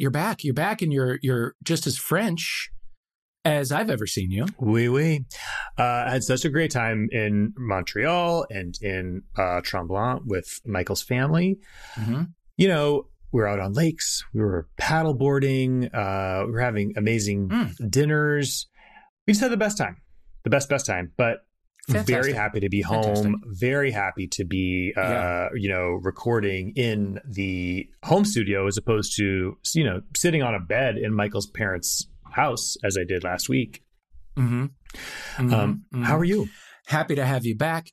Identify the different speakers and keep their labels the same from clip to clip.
Speaker 1: Matt, you're back. You're back, and you're you're just as French as I've ever seen you.
Speaker 2: Oui, oui. Uh, I had such a great time in Montreal and in uh, Tremblant with Michael's family.
Speaker 1: Mm-hmm.
Speaker 2: You know, we were out on lakes, we were paddle boarding, uh, we were having amazing
Speaker 1: Mm.
Speaker 2: dinners. We just had the best time, the best, best time. But very happy to be home.
Speaker 1: Fantastic.
Speaker 2: Very happy to be, uh,
Speaker 1: Yeah.
Speaker 2: you know, recording in the home studio as opposed to, you know, sitting on a bed in Michael's parents' house as I did last week.
Speaker 1: Mm-hmm.
Speaker 2: Um, How are you?
Speaker 1: Happy to have you back.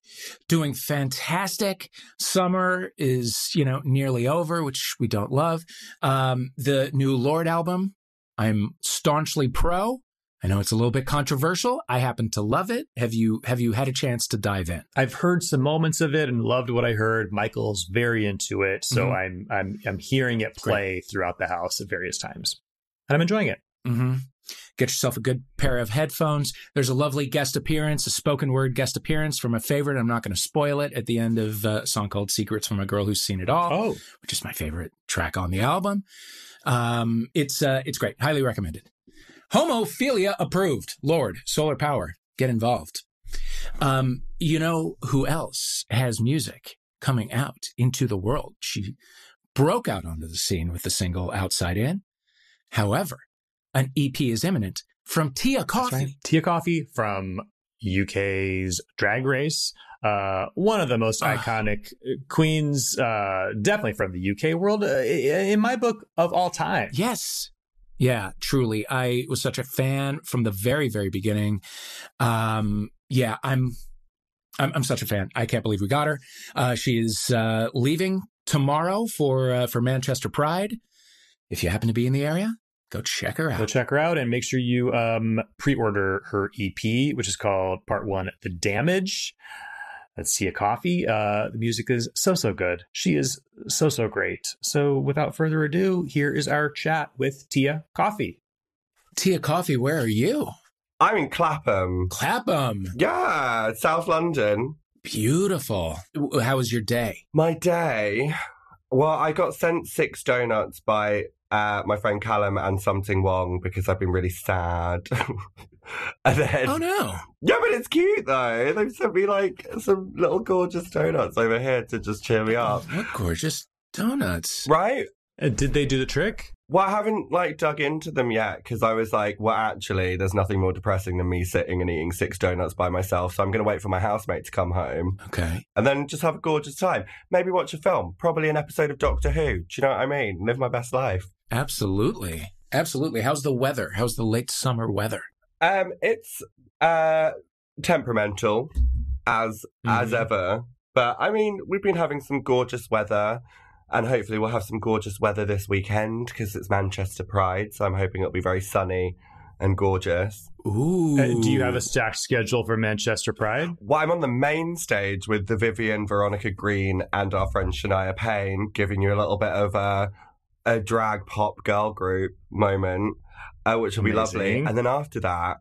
Speaker 1: Doing fantastic. Summer is, you know, nearly over, which we don't love. Um, the new Lorde album, I'm staunchly pro. I know it's a little bit controversial. I happen to love it. Have you have you had a chance to dive in?
Speaker 2: I've heard some moments of it and loved what I heard. Michael's very into it, so
Speaker 1: Mhm.
Speaker 2: I'm I'm I'm hearing it play throughout the house at various times, and I'm enjoying it.
Speaker 1: Mm-hmm. Get yourself a good pair of headphones. There's a lovely guest appearance, a spoken word guest appearance from a favorite. I'm not going to spoil it at the end of uh, a song called Secrets from a Girl Who's Seen It All.
Speaker 2: Oh,
Speaker 1: which is my favorite track on the album. Um, it's uh, it's great, highly recommended. Homophilia approved. Lorde, solar power, get involved. Um, you know who else has music coming out into the world? She broke out onto the scene with the single "Outside In." However, an EP is imminent from Tia
Speaker 2: Kofi. Right. Tia Kofi from UK's Drag Race. Uh, one of the most
Speaker 1: Ah.
Speaker 2: iconic queens, uh, definitely from the UK world, uh, in my book of all time.
Speaker 1: Yes. Yeah, truly. I was such a fan from the very, very beginning. Um, yeah, I'm, I'm, I'm such a fan. I can't believe we got her. Uh, she is, uh, leaving tomorrow for, uh, for Manchester Pride. If you happen to be in the area, go check her out.
Speaker 2: Go check her out and make sure you um, pre-order her EP, which is called Part One: The Damage. That's Tia Kofi. Uh, the music is so so good. She is so so great. So without further ado, here is our chat with Tia Kofi.
Speaker 1: Tia Kofi, where are you?
Speaker 3: I'm in Clapham.
Speaker 1: Clapham.
Speaker 3: Yeah, South London.
Speaker 1: Beautiful. How was your day?
Speaker 3: My day. Well, I got sent six donuts by uh, my friend Callum and something wrong because I've been really sad. and then,
Speaker 1: Oh no.
Speaker 3: yeah, but it's cute though. They've sent me like some little gorgeous donuts over here to just cheer me up.
Speaker 1: What gorgeous donuts.
Speaker 3: Right?
Speaker 2: Uh, did they do the trick?
Speaker 3: Well, I haven't like dug into them yet because I was like, well, actually, there's nothing more depressing than me sitting and eating six donuts by myself. So I'm going to wait for my housemate to come home
Speaker 1: Okay.
Speaker 3: and then just have a gorgeous time. Maybe watch a film, probably an episode of Doctor Who. Do you know what I mean? Live my best life.
Speaker 1: Absolutely. Absolutely. How's the weather? How's the late summer weather?
Speaker 3: Um, it's uh temperamental as as
Speaker 1: Mhm.
Speaker 3: ever, but I mean, we've been having some gorgeous weather. And hopefully, we'll have some gorgeous weather this weekend because it's Manchester Pride. So I'm hoping it'll be very sunny and gorgeous.
Speaker 1: Ooh.
Speaker 2: Uh, do you have a stacked schedule for Manchester Pride?
Speaker 3: Well, I'm on the main stage with the Vivienne, Veronica Green, and our friend Shania Payne, giving you a little bit of a, a drag pop girl group moment, uh, which will be lovely. And then after that,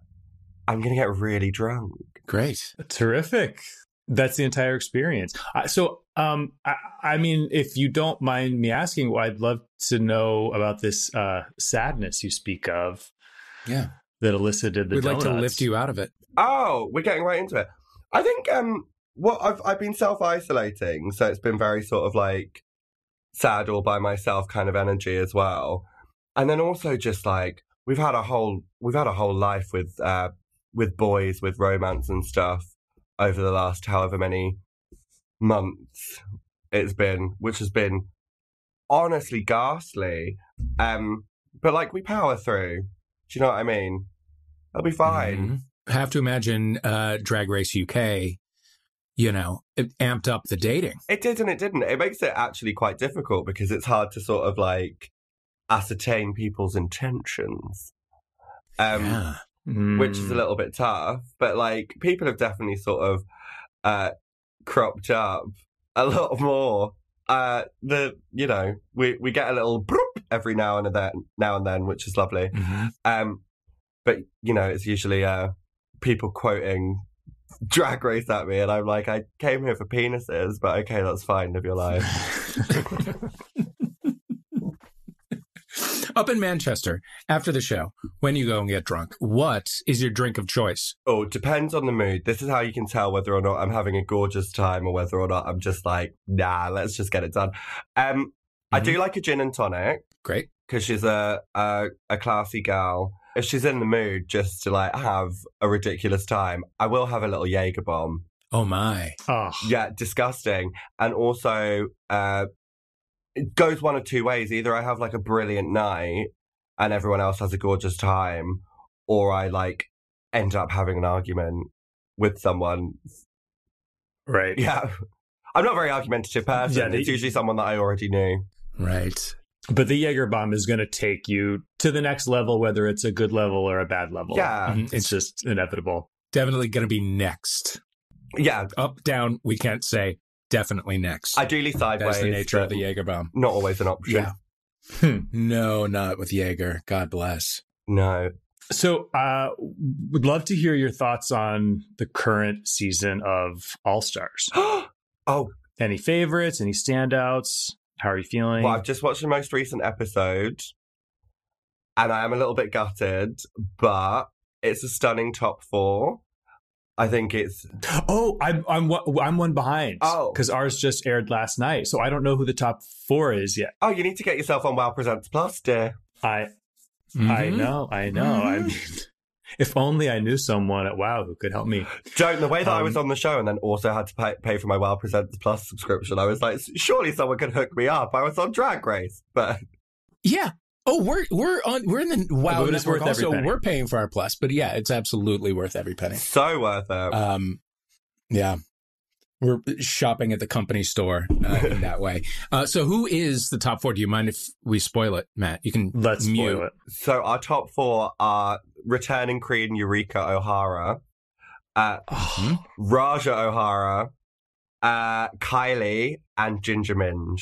Speaker 3: I'm going to get really drunk.
Speaker 1: Great.
Speaker 2: Terrific. That's the entire experience. Uh, so, um, I, I mean, if you don't mind me asking, well, I'd love to know about this uh, sadness you speak of
Speaker 1: Yeah.
Speaker 2: that elicited the
Speaker 1: We'd like to lift you out of it.
Speaker 3: Oh, we're getting right into it. I think um, well, I've I've been self isolating, so it's been very sort of like sad all by myself kind of energy as well. And then also just like we've had a whole we've had a whole life with uh with boys with romance and stuff over the last however many months it's been, which has been honestly ghastly. Um, but like we power through. Do you know what I mean? I'll be fine.
Speaker 1: Mhm. Have to imagine uh, Drag Race UK, you know, it amped up the dating.
Speaker 3: It did and it didn't. It makes it actually quite difficult because it's hard to sort of like ascertain people's intentions. Um,
Speaker 1: yeah.
Speaker 3: which is a
Speaker 2: Mm.
Speaker 3: little bit tough. But like people have definitely sort of uh cropped up a lot more. Uh the you know, we we get a little broop every now and then now and then, which is lovely.
Speaker 1: Mhm.
Speaker 3: Um but you know, it's usually uh people quoting drag race at me and I'm like, I came here for penises, but okay, that's fine, live your life.
Speaker 1: Up in Manchester after the show, when you go and get drunk, what is your drink of choice?
Speaker 3: Oh, it depends on the mood. This is how you can tell whether or not I'm having a gorgeous time or whether or not I'm just like, nah, let's just get it done. Um, I do like a gin and tonic
Speaker 1: Great.
Speaker 3: because she's a, a a classy gal. If she's in the mood just to like have a ridiculous time, I will have a little Jaeger bomb.
Speaker 1: Oh my.
Speaker 2: Oh,
Speaker 3: Yeah, disgusting. And also, uh, it goes one of two ways. Either I have like a brilliant night and everyone else has a gorgeous time, or I like end up having an argument with someone.
Speaker 2: right.
Speaker 3: Yeah. I'm not a very argumentative person.
Speaker 2: Yeah, they-
Speaker 3: it's usually someone that I already knew.
Speaker 1: Right.
Speaker 2: But the Jaeger bomb is going to take you to the next level, whether it's a good level or a bad level.
Speaker 3: Yeah.
Speaker 1: Mhm.
Speaker 2: It's
Speaker 1: It's
Speaker 2: just inevitable.
Speaker 1: definitely going to be next.
Speaker 3: Yeah.
Speaker 1: Up, down, we can't say. Definitely next.
Speaker 3: Ideally sideways.
Speaker 1: That's the nature of
Speaker 3: but
Speaker 1: the Jaeger bomb.
Speaker 3: Not always an option.
Speaker 1: Yeah. No, not with Jaeger. God bless.
Speaker 3: No.
Speaker 2: So, uh, would love to hear your thoughts on the current season of All Stars.
Speaker 3: oh,
Speaker 2: Any favorites? Any standouts? How are you feeling?
Speaker 3: well, I've just watched the most recent episode and I am a little bit gutted, but it's a stunning top four. I think it's
Speaker 2: Oh, I'm I'm one- I'm one behind.
Speaker 3: Oh.
Speaker 2: because ours just aired last night, so I don't know who the top four is yet.
Speaker 3: oh, you need to get yourself on Wow Presents Plus, dear.
Speaker 2: I I
Speaker 1: Mhm.
Speaker 2: know, I know. I
Speaker 1: Mhm.
Speaker 2: mean, if only I knew someone at Wow who could help me.
Speaker 3: Don't the way that I was
Speaker 2: Um,
Speaker 3: on the show and then also had to pay, pay for my Wow Presents Plus subscription. I was like, surely someone could hook me up. I was on Drag Race, but
Speaker 1: Yeah. Oh, we're we're on we're in the Wow
Speaker 2: But it's
Speaker 1: network
Speaker 2: worth every
Speaker 1: also.
Speaker 2: penny.
Speaker 1: We're paying for our plus, but yeah, it's absolutely worth every penny.
Speaker 3: so worth it.
Speaker 1: Um, yeah, we're shopping at the company store uh, in that way. Uh, so, who is the top four? Do you mind if we spoil it, Matt? You can
Speaker 2: Let's
Speaker 1: mute.
Speaker 2: spoil it.
Speaker 3: so our top four are returning Queen Eureka O'Hara, uh,
Speaker 1: Mhm.
Speaker 3: Ra'Jah O'Hara, uh, Kylie, and Ginger Minj.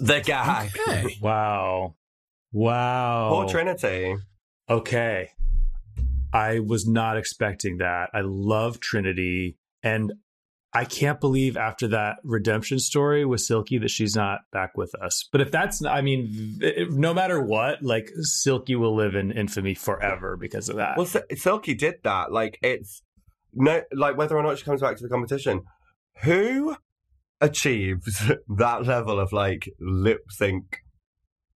Speaker 3: The guy.
Speaker 1: Okay.
Speaker 2: Wow, wow.
Speaker 3: Poor Trinity.
Speaker 2: Okay. I was not expecting that. I love Trinity. And I can't believe after that redemption story with Silky that she's not back with us. But if that's, I mean, it- no matter what, like Silky will live in infamy forever because of that.
Speaker 3: Well, Sil- Silky did that. Like, it's no, like whether or not she comes back to the competition. Who achieves that level of like lip sync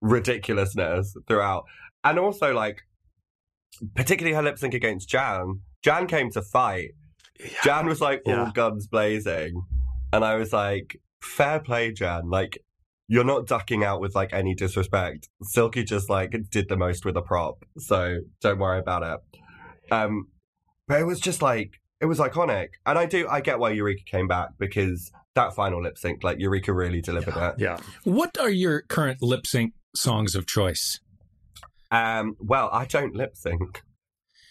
Speaker 3: ridiculousness throughout? And also, like, particularly her lip sync against Jan. Jan came to fight. Jan was like all
Speaker 2: Yeah.
Speaker 3: guns blazing. And I was like, fair play, Jan. Like, you're not ducking out with like any disrespect. Silky just like did the most with a prop. So don't worry about it. Um, but it was just like, it was iconic. And I do, I get why Eureka came back because that final lip sync, like Eureka really delivered it.
Speaker 2: yeah.
Speaker 1: What are your current lip sync songs of choice?
Speaker 3: Um, well, I don't lip sync.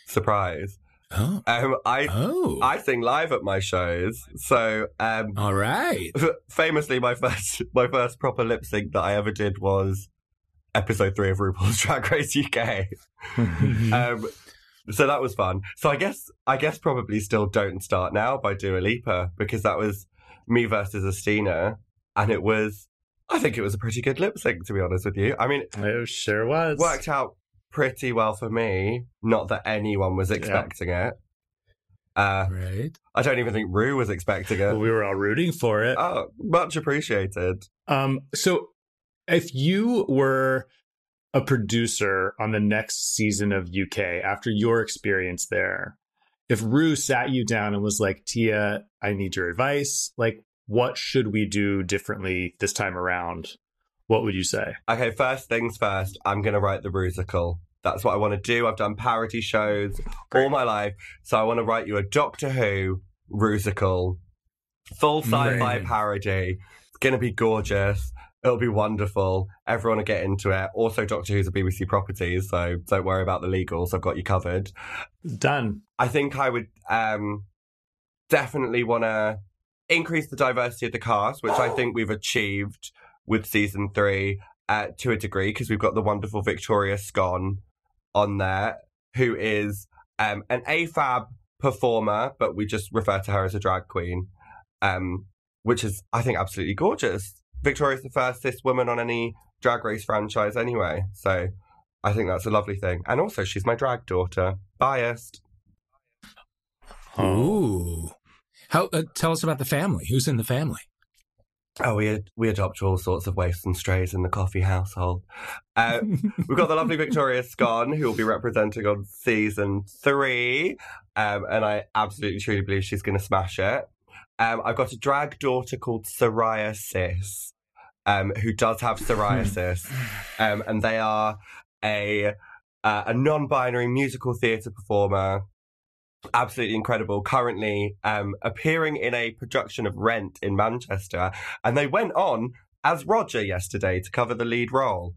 Speaker 3: Surprise.
Speaker 1: Oh,
Speaker 3: Um, I,
Speaker 1: oh,
Speaker 3: I sing live at my shows. So, um,
Speaker 1: all right.
Speaker 3: famously, my first my first proper lip sync that I ever did was episode three of RuPaul's Drag Race UK.
Speaker 1: Mhm.
Speaker 3: Um, so that was fun. So I guess I guess probably still "Don't Start Now" by Dua Lipa because that was me versus Asttina, and it was I think it was a pretty good lip sync to be honest with you. I mean,
Speaker 2: it sure was.
Speaker 3: worked out pretty well for me. Not that anyone was expecting it. Uh,
Speaker 1: right.
Speaker 3: I don't even think Rue was expecting it.
Speaker 2: Well, we were all rooting for it.
Speaker 3: Oh, much appreciated.
Speaker 2: Um, so if you were a producer on the next season of UK after your experience there, if Rue sat you down and was like, Tia, I need your advice, like what should we do differently this time around? What would you say?
Speaker 3: Okay, first things first, I'm going to write the Rusical. That's what I want to do. I've done parody shows all my life. So I want to write you a Doctor Who Rusical, full sci fi parody. It's going to be gorgeous. It'll be wonderful. Everyone will get into it. Also, Doctor Who's a BBC property, so don't worry about the legals. I've got you covered.
Speaker 2: Done.
Speaker 3: I think I would um, definitely want to increase the diversity of the cast, which I think we've achieved with season three uh, to a degree because we've got the wonderful Victoria Scone on there, who is um, an AFAB performer, but we just refer to her as a drag queen, um, which is, I think, absolutely gorgeous. Victoria's the first cis woman on any drag race franchise anyway. So I think that's a lovely thing. And also, she's my drag daughter. Biased.
Speaker 1: Ooh. How? Uh, tell us about the family. Who's in the family?
Speaker 3: Oh, we we adopt all sorts of waifs and strays in the Kofi household. Uh, we've got the lovely Victoria Scone, who will be representing on season three, um, and I absolutely truly believe she's going to smash it. Um, I've got a drag daughter called Soraya Sis, um, who does have psoriasis, um, and they are a uh, a non-binary musical theatre performer absolutely incredible. Currently um, appearing in a production of Rent in Manchester, and they went on as Roger yesterday to cover the lead role.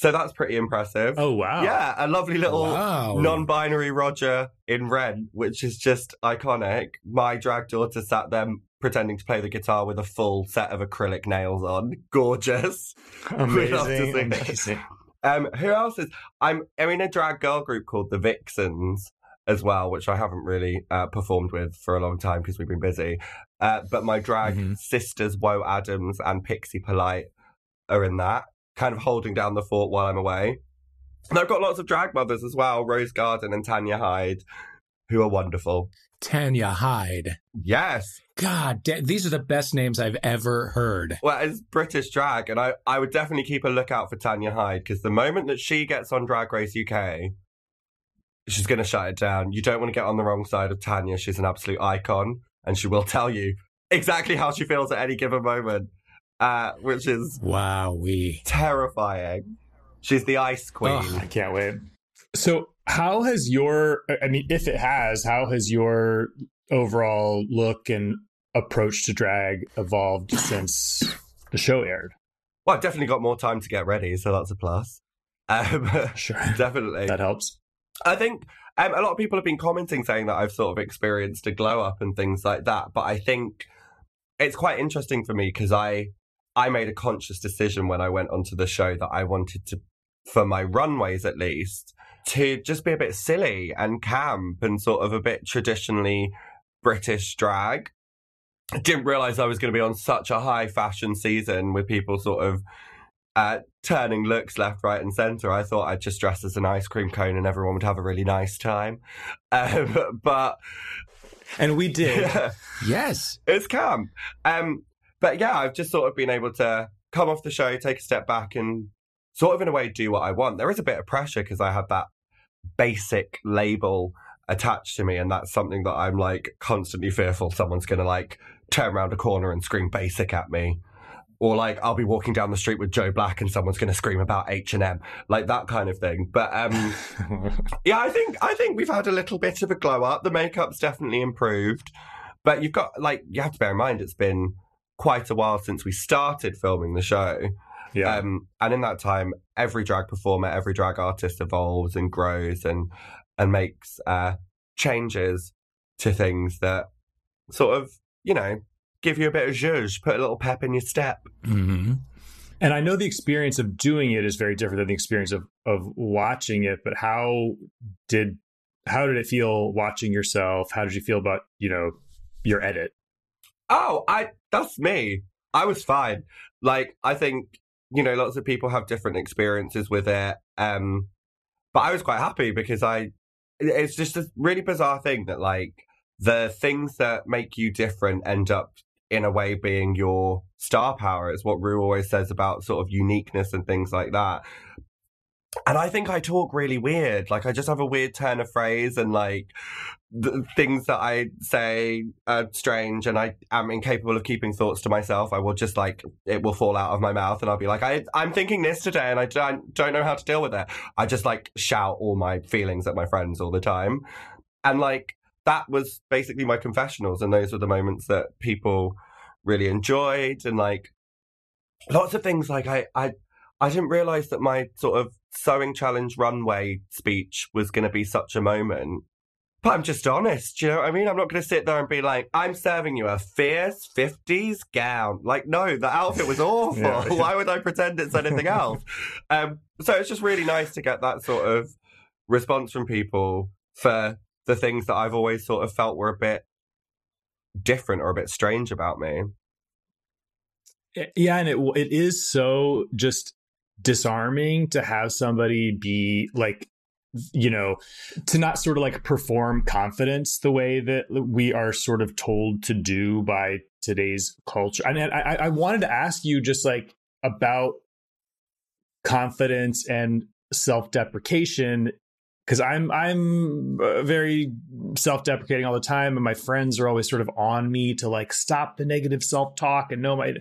Speaker 3: So that's pretty impressive.
Speaker 2: Oh wow!
Speaker 3: Yeah, a lovely little
Speaker 1: Wow.
Speaker 3: non-binary Roger in Rent, which is just iconic. My drag daughter sat there pretending to play the guitar with a full set of acrylic nails on. Gorgeous. We'd love to see
Speaker 2: Amazing, amazing.
Speaker 3: Um, who else is? I'm I'm in a drag girl group called the Vixens as well, which I haven't really uh, performed with for a long time because we've been busy. Uh, but my drag
Speaker 1: Mhm.
Speaker 3: sisters, Woe Adams and Pixie Polite, are in that, kind of holding down the fort while I'm away. And I've got lots of drag mothers as well, Rose Garden and Tanya Hyde, who are wonderful.
Speaker 1: Tanya Hyde.
Speaker 3: Yes,
Speaker 1: God, these are the best names I've ever heard.
Speaker 3: well, it's British drag, and I, I would definitely keep a lookout for Tanya Hyde because the moment that she gets on Drag Race UK, she's going to shut it down. You don't want to get on the wrong side of Tanya. She's an absolute icon, and she will tell you exactly how she feels at any given moment, uh, which is
Speaker 1: Wow, we.
Speaker 3: terrifying. She's the ice queen.
Speaker 1: Ugh.
Speaker 2: I can't wait. So, how has your, I mean, if it has, how has your overall look and approach to drag evolved since the show aired?
Speaker 3: Well, I've definitely got more time to get ready, so that's a plus. Um,
Speaker 2: Sure.
Speaker 3: definitely.
Speaker 2: That helps.
Speaker 3: I think um, a lot of people have been commenting saying that I've sort of experienced a glow up and things like that. But I think it's quite interesting for me because I I made a conscious decision when I went onto the show that I wanted to, for my runways at least, to just be a bit silly and camp and sort of a bit traditionally British drag. I didn't realize I was going to be on such a high fashion season with people sort of uh, turning looks left, right, and centre. I thought I'd just dress as an ice cream cone and everyone would have a really nice time. Um, but
Speaker 2: And we did.
Speaker 1: Yes.
Speaker 3: it's camp. Um, but yeah, I've just sort of been able to come off the show, take a step back, and sort of in a way do what I want. There is a bit of pressure because I have that basic label attached to me, and that's something that I'm like constantly fearful someone's going to like turn around a corner and scream basic at me. Or like I'll be walking down the street with Joe Black and someone's going to scream about H and M, like that kind of thing. But um, yeah, I think I think we've had a little bit of a glow up. The makeup's definitely improved, but you've got like you have to bear in mind it's been quite a while since we started filming the show.
Speaker 2: yeah.
Speaker 3: Um, and in that time, every drag performer, every drag artist evolves and grows and and makes uh, changes to things that sort of you know give you a bit of zhuzh, put a little pep in your step.
Speaker 1: hmm
Speaker 2: And I know the experience of doing it is very different than the experience of of watching it. But how did how did it feel watching yourself? How did you feel about you know your edit?
Speaker 3: Oh, I that's me. I was fine. Like I think you know lots of people have different experiences with it. Um but I was quite happy because I it's just a really bizarre thing that like the things that make you different end up in a way being your star power. It's what Rue always says about sort of uniqueness and things like that. And I think I talk really weird. Like I just have a weird turn of phrase and like the things that I say are strange and I am incapable of keeping thoughts to myself. I will just like it will fall out of my mouth and I'll be like, I I'm thinking this today and I don't don't know how to deal with it. I just like shout all my feelings at my friends all the time. And like that was basically my confessionals and those were the moments that people really enjoyed and like lots of things like I I I didn't realize that my sort of sewing challenge runway speech was going to be such a moment. But I'm just honest, you know what I mean? I'm not going to sit there and be like, I'm serving you a fierce 50s gown. Like, no, the outfit was awful.
Speaker 2: Yeah.
Speaker 3: Why would I pretend it's anything else? Um, so it's just really nice to get that sort of response from people for the things that I've always sort of felt were a bit different or a bit strange about me.
Speaker 2: yeah, and it it is so just disarming to have somebody be like you know to not sort of like perform confidence the way that we are sort of told to do by today's culture I mean, I, I wanted to ask you just like about confidence and self-deprecation because I'm I'm uh, very self-deprecating all the time, and my friends are always sort of on me to like stop the negative self-talk and know my.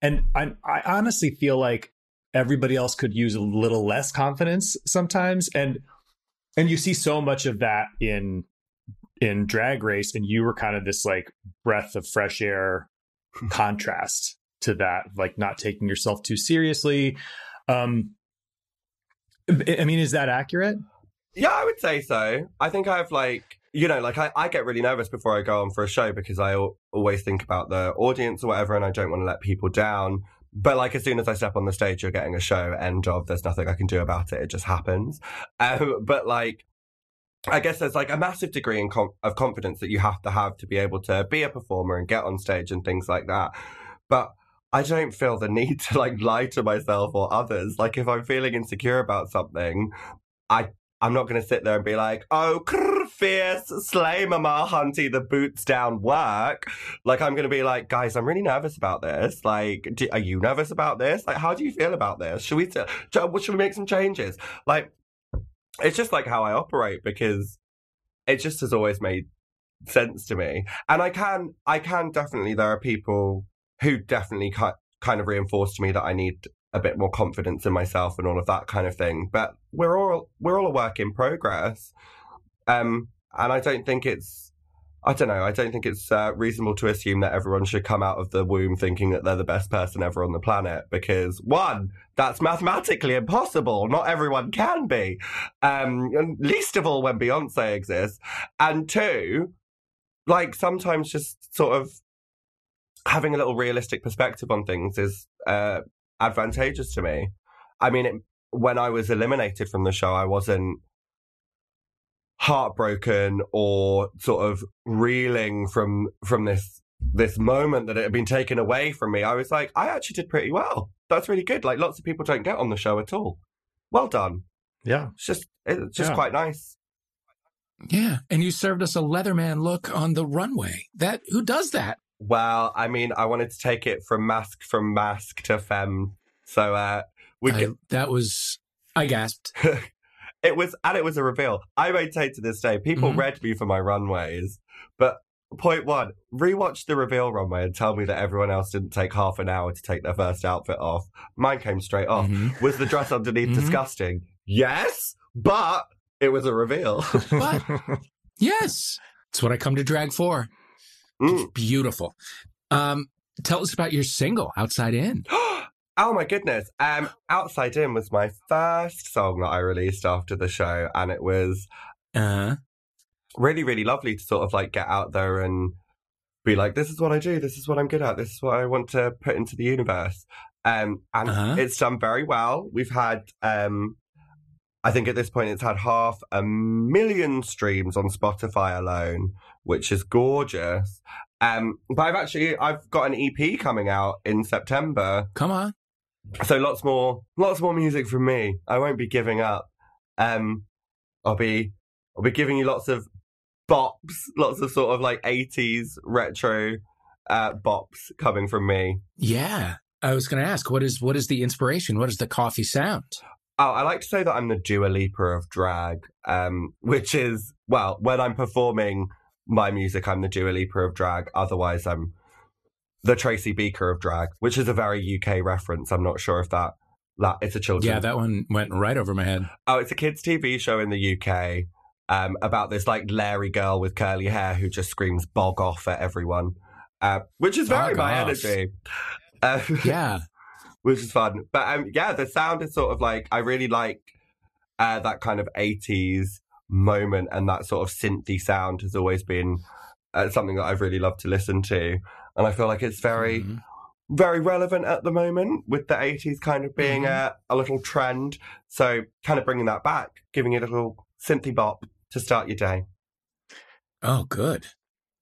Speaker 2: And I I honestly feel like everybody else could use a little less confidence sometimes, and and you see so much of that in in Drag Race, and you were kind of this like breath of fresh air contrast to that, like not taking yourself too seriously. Um, I mean, is that accurate?
Speaker 3: Yeah, I would say so. I think I've like, you know, like I, I get really nervous before I go on for a show because I always think about the audience or whatever and I don't want to let people down. But like as soon as I step on the stage, you're getting a show, end of, there's nothing I can do about it. It just happens. Um, but like, I guess there's like a massive degree com- of confidence that you have to have to be able to be a performer and get on stage and things like that. But I don't feel the need to like lie to myself or others. Like if I'm feeling insecure about something, I I'm not going to sit there and be like, oh, crrr, fierce, slay mama, hunty, the boots down work. Like, I'm to be like, guys, I'm really nervous about this. Like, do, are you nervous about this? Like, how do you feel about this? Should we, should we make some changes? Like, it's just like how I operate because it just has always made sense to me. And I can, I can definitely, there are people who definitely kind of reinforce to me that I need a bit more confidence in myself and all of that kind of thing. But we're all we're all a work in progress, um, and I don't think it's I don't know. I don't think it's uh, reasonable to assume that everyone should come out of the womb thinking that they're the best person ever on the planet because one, that's mathematically impossible. Not everyone can be. Um, least of all when Beyonce exists. And two, like sometimes just sort of having a little realistic perspective on things is uh, advantageous to me. I mean, it, when I was eliminated from the show, I wasn't heartbroken or sort of reeling from from this this moment that it had been taken away from me. I was like, I actually did pretty well. That's really good. Like lots of people don't get on the show at all. Well done.
Speaker 2: Yeah,
Speaker 3: it's just it's just yeah. quite nice.
Speaker 1: Yeah, and you served us a Leatherman look on the runway. That who does that?
Speaker 3: Well, I mean, I wanted to take it from mask from mask to femme. So uh we
Speaker 1: I, that was I gasped.
Speaker 3: it was and it was a reveal. I maintain to this day, people mm-hmm. read me for my runways, but point one, rewatch the reveal runway and tell me that everyone else didn't take half an hour to take their first outfit off. Mine came straight off. Mm-hmm. Was the dress underneath mm-hmm. disgusting? Yes, but it was a reveal.
Speaker 1: but yes, it's what I come to drag for. Mm. Beautiful. Um, tell us about your single, Outside In.
Speaker 3: oh my goodness. Um, Outside In was my first song that I released after the show, and it was uh-huh. really, really lovely to sort of like get out there and be like, this is what I do, this is what I'm good at, this is what I want to put into the universe. Um, and uh-huh. it's done very well. We've had um, I think at this point it's had half a million streams on Spotify alone, which is gorgeous. Um, but I've actually I've got an EP coming out in September.
Speaker 1: Come on.
Speaker 3: So lots more lots more music from me. I won't be giving up. Um, I'll be I'll be giving you lots of bops, lots of sort of like 80s retro uh, bops coming from me.
Speaker 1: Yeah. I was going to ask, what is what is the inspiration? What is the Kofi sound?
Speaker 3: Oh, I like to say that I'm the Dua Lipa of drag, um, which is, well, when I'm performing my music, I'm the Dua Lipa of drag. Otherwise, I'm the Tracy Beaker of drag, which is a very UK reference. I'm not sure if that, that it's a children's.
Speaker 1: Yeah, that one went right over my head.
Speaker 3: Oh, it's a kids' TV show in the UK um, about this like Larry girl with curly hair who just screams bog off at everyone, uh, which is very bog my off. energy.
Speaker 1: Uh, yeah
Speaker 3: which is fun. But um, yeah, the sound is sort of like I really like uh, that kind of eighties moment, and that sort of synthy sound has always been uh, something that I've really loved to listen to, and I feel like it's very. Mm-hmm. Very relevant at the moment with the 80s kind of being mm-hmm. a, a little trend. So, kind of bringing that back, giving you a little synthy bop to start your day.
Speaker 1: Oh, good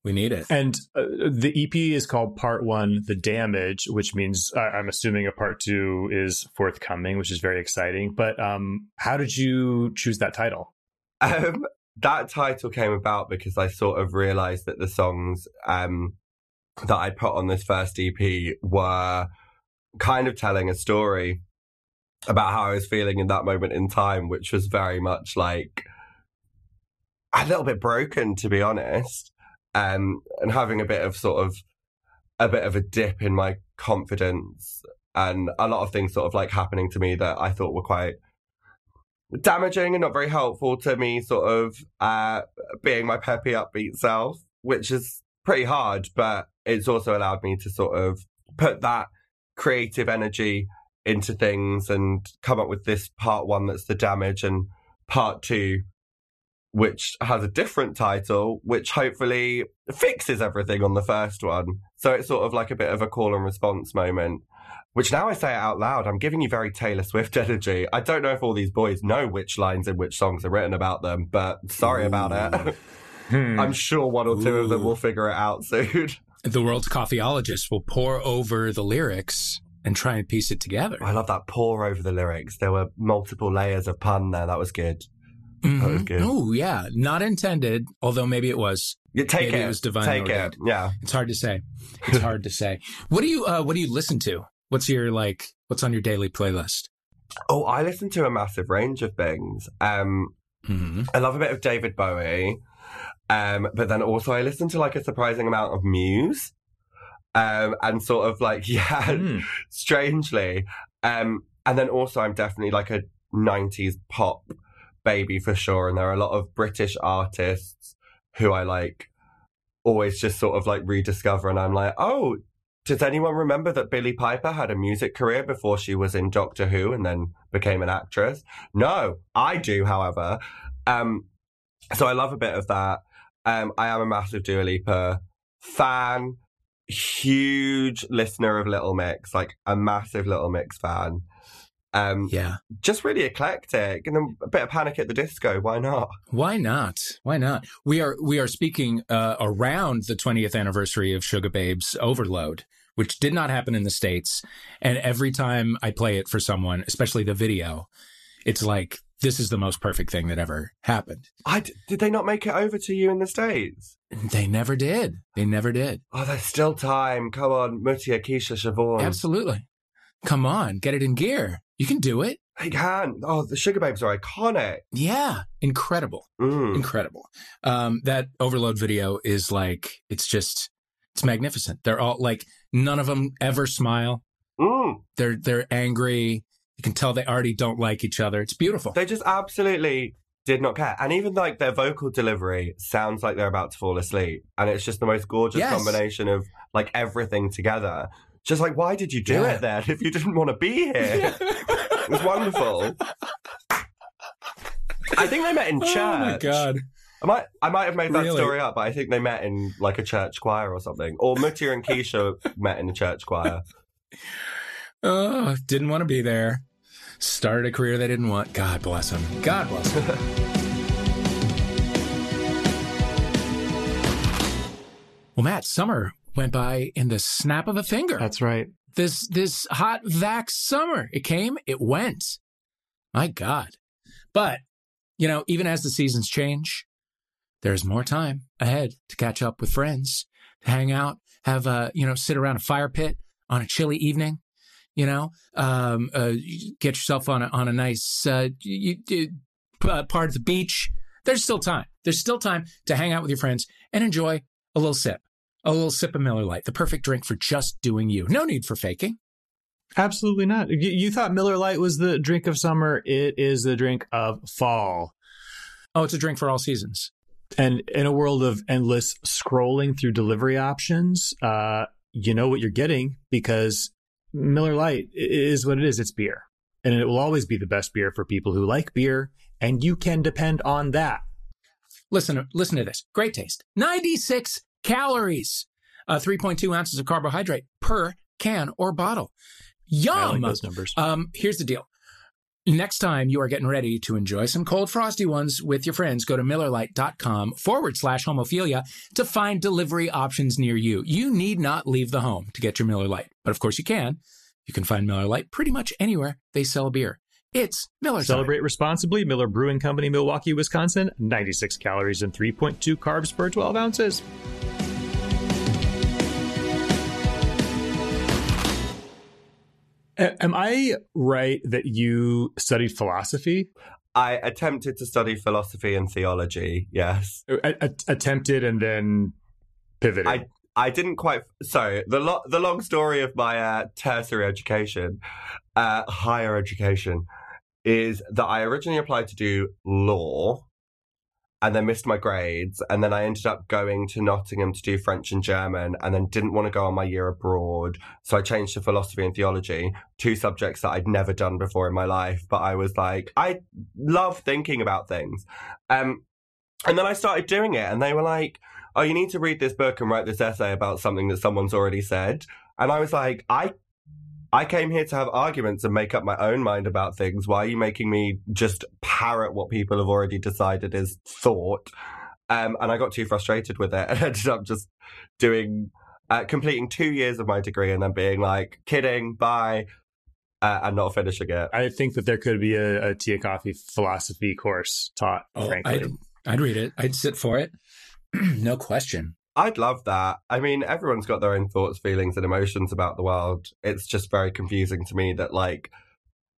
Speaker 1: We need it.
Speaker 2: And uh, the EP is called Part One, The Damage, which means uh, I'm assuming a part two is forthcoming, which is very exciting. But um, how did you choose that title?
Speaker 3: Um, that title came about because I sort of realized that the songs um, that I put on this first EP were kind of telling a story about how I was feeling in that moment in time, which was very much like a little bit broken, to be honest, um, and having a bit of sort of a bit of a dip in my confidence and a lot of things sort of like happening to me that I thought were quite damaging and not very helpful to me sort of uh, being my peppy upbeat self, which is pretty hard, but it's also allowed me to sort of put that creative energy into things and come up with this part one that's the damage and part two which has a different title which hopefully fixes everything on the first one so it's sort of like a bit of a call and response moment which now I say it out loud, I'm giving you very Taylor Swift energy. I don't know if all these boys know which lines in which songs are written about them, but sorry Ooh. about it. Hmm. I'm sure one or two Ooh. of them will figure it out soon.
Speaker 1: The world's coffeeologists will pour over the lyrics and try and piece it together.
Speaker 3: I love that pour over the lyrics. There were multiple layers of pun there. That was good. Mm-hmm. That was good.
Speaker 1: Oh yeah, not intended. Although maybe it was.
Speaker 3: Yeah, take
Speaker 1: maybe
Speaker 3: it.
Speaker 1: It was divine.
Speaker 3: Take
Speaker 1: it.
Speaker 3: Yeah.
Speaker 1: It's hard to say. It's hard to say. What do you uh, What do you listen to? What's your like? What's on your daily playlist?
Speaker 3: Oh, I listen to a massive range of things. Um, mm-hmm. I love a bit of David Bowie, um, but then also I listen to like a surprising amount of Muse, um, and sort of like yeah, mm. strangely, um, and then also I'm definitely like a '90s pop baby for sure, and there are a lot of British artists who I like always just sort of like rediscover, and I'm like, oh, does anyone remember that Billie Piper had a music career before she was in Doctor Who and then became an actress? No, I do, however. Um, so I love a bit of that. Um, I am a massive Dua Lipa fan, huge listener of Little Mix, like a massive Little Mix fan.
Speaker 1: Um, yeah,
Speaker 3: just really eclectic, and then a bit of Panic at the Disco. Why not?
Speaker 1: Why not? Why not? We are we are speaking uh, around the 20th anniversary of Sugababes Overload, which did not happen in the States. And every time I play it for someone, especially the video, it's like, this is the most perfect thing that ever happened.
Speaker 3: I, did they not make it over to you in the States?
Speaker 1: They never did. They never did.
Speaker 3: Oh, there's still time. Come on, Mutya, Keisha, Siobhan.
Speaker 1: Absolutely. Come on, get it in gear. You can do it.
Speaker 3: They can. Oh, the Sugababes are iconic.
Speaker 1: Yeah, incredible, mm. incredible. Um, that overload video is like it's just it's magnificent. They're all like none of them ever smile. Mm. They're they're angry. You can tell they already don't like each other. It's beautiful.
Speaker 3: They just absolutely did not care. And even like their vocal delivery sounds like they're about to fall asleep. And it's just the most gorgeous yes. combination of like everything together. Just like, why did you do yeah. it then if you didn't want to be here? it was wonderful. I think they met in church. Oh
Speaker 1: my god.
Speaker 3: I might I might have made that really? story up, but I think they met in like a church choir or something. Or Mutya and Keisha met in a church choir.
Speaker 1: Oh, didn't want to be there. Started a career they didn't want. God bless them. God bless them. well, Matt, summer went by in the snap of a finger.
Speaker 2: That's right.
Speaker 1: This this hot vax summer. It came, it went. My God. But, you know, even as the seasons change, there's more time ahead to catch up with friends, to hang out, have a, you know, sit around a fire pit on a chilly evening, you know, um, uh, get yourself on a, on a nice, uh, you, you, uh, part of the beach. There's still time. There's still time to hang out with your friends and enjoy a little sip, a little sip of Miller Lite, the perfect drink for just doing you. No need for faking.
Speaker 2: Absolutely not. You, you thought Miller Lite was the drink of summer. It is the drink of fall.
Speaker 1: Oh, it's a drink for all seasons.
Speaker 2: And in a world of endless scrolling through delivery options, uh, you know what you're getting because Miller Lite is what it is. It's beer. And it will always be the best beer for people who like beer. And you can depend on that.
Speaker 1: Listen, listen to this. Great taste. 96 calories, uh, 3.2 ounces of carbohydrate per can or bottle. Yum.
Speaker 2: Like those numbers.
Speaker 1: Um, here's the deal. Next time you are getting ready to enjoy some cold frosty ones with your friends, go to MillerLite.com forward slash homophilia to find delivery options near you. You need not leave the home to get your Miller Lite, but of course you can. You can find Miller Lite pretty much anywhere they sell beer. It's Miller.
Speaker 2: Celebrate responsibly. Miller Brewing Company, Milwaukee, Wisconsin. 96 calories and 3.2 carbs per 12 ounces. Am I right that you studied philosophy?
Speaker 3: I attempted to study philosophy and theology. Yes,
Speaker 2: attempted and then pivoted.
Speaker 3: I I didn't quite. So the lo- the long story of my uh, tertiary education, uh, higher education, is that I originally applied to do law, and then missed my grades, and then I ended up going to Nottingham to do French and German, and then didn't want to go on my year abroad, so I changed to philosophy and theology, two subjects that I'd never done before in my life. But I was like, I love thinking about things, um, and then I started doing it, and they were like oh, you need to read this book and write this essay about something that someone's already said. And I was like, I I came here to have arguments and make up my own mind about things. Why are you making me just parrot what people have already decided is thought? Um, and I got too frustrated with it and ended up just doing, uh, completing two years of my degree and then being like, kidding, bye, uh, and not finishing it.
Speaker 2: I think that there could be a, a Tia Kofi philosophy course taught, oh, frankly.
Speaker 1: I'd, I'd read it. I'd sit for it. no question.
Speaker 3: I'd love that. I mean, everyone's got their own thoughts, feelings, and emotions about the world. It's just very confusing to me that, like,